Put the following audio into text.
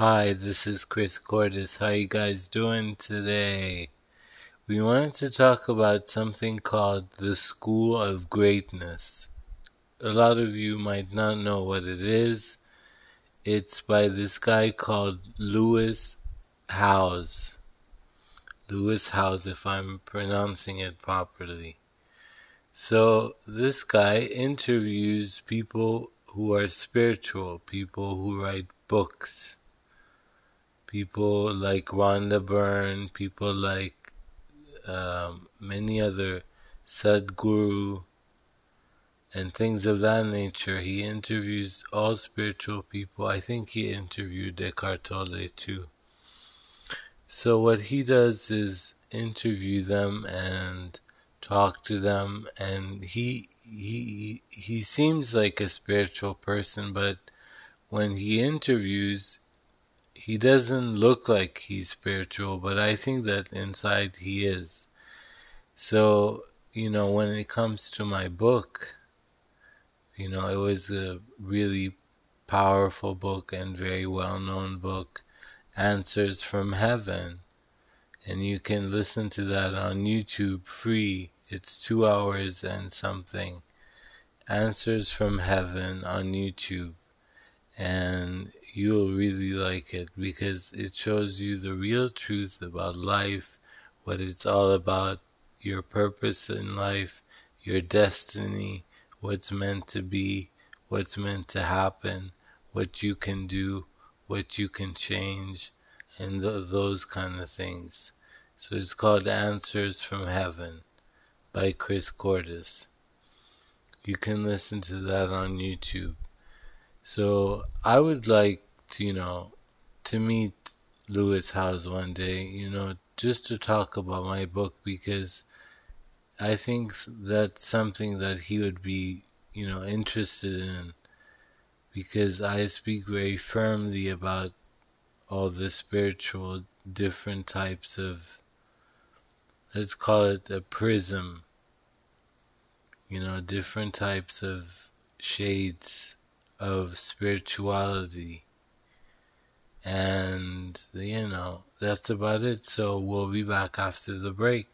Hi, this is Kris Kourtis. How you guys doing today? We wanted to talk about something called the School of Greatness. A lot of you might not know what it is. It's by this guy called Lewis Howes. Lewis Howes, if I'm pronouncing it properly. So, this guy interviews people who are spiritual, people who write books, people like Rhonda Byrne, people like um, many other Sadhguru, and things of that nature. He interviews all spiritual people. I think he interviewed Eckhart Tolle too. So what he does is interview them and talk to them and he he he seems like a spiritual person but when he interviews he doesn't look like he's spiritual but I think that inside he is so you know when it comes to my book you know it was a really powerful book and very well known book Answers from Heaven and you can listen to that on YouTube free it's two hours and something. Answers from Heaven on YouTube. And you'll really like it because it shows you the real truth about life, what it's all about, your purpose in life, your destiny, what's meant to be, what's meant to happen, what you can do, what you can change, and th- those kind of things. So it's called Answers from Heaven by Kris Kourtis. You can listen to that on YouTube. So I would like to, you know, to meet Lewis Howes one day, you know, just to talk about my book because I think that's something that he would be, you know, interested in because I speak very firmly about all the spiritual different types of let's call it a prism you know, different types of shades of spirituality. And, you know, that's about it. So we'll be back after the break.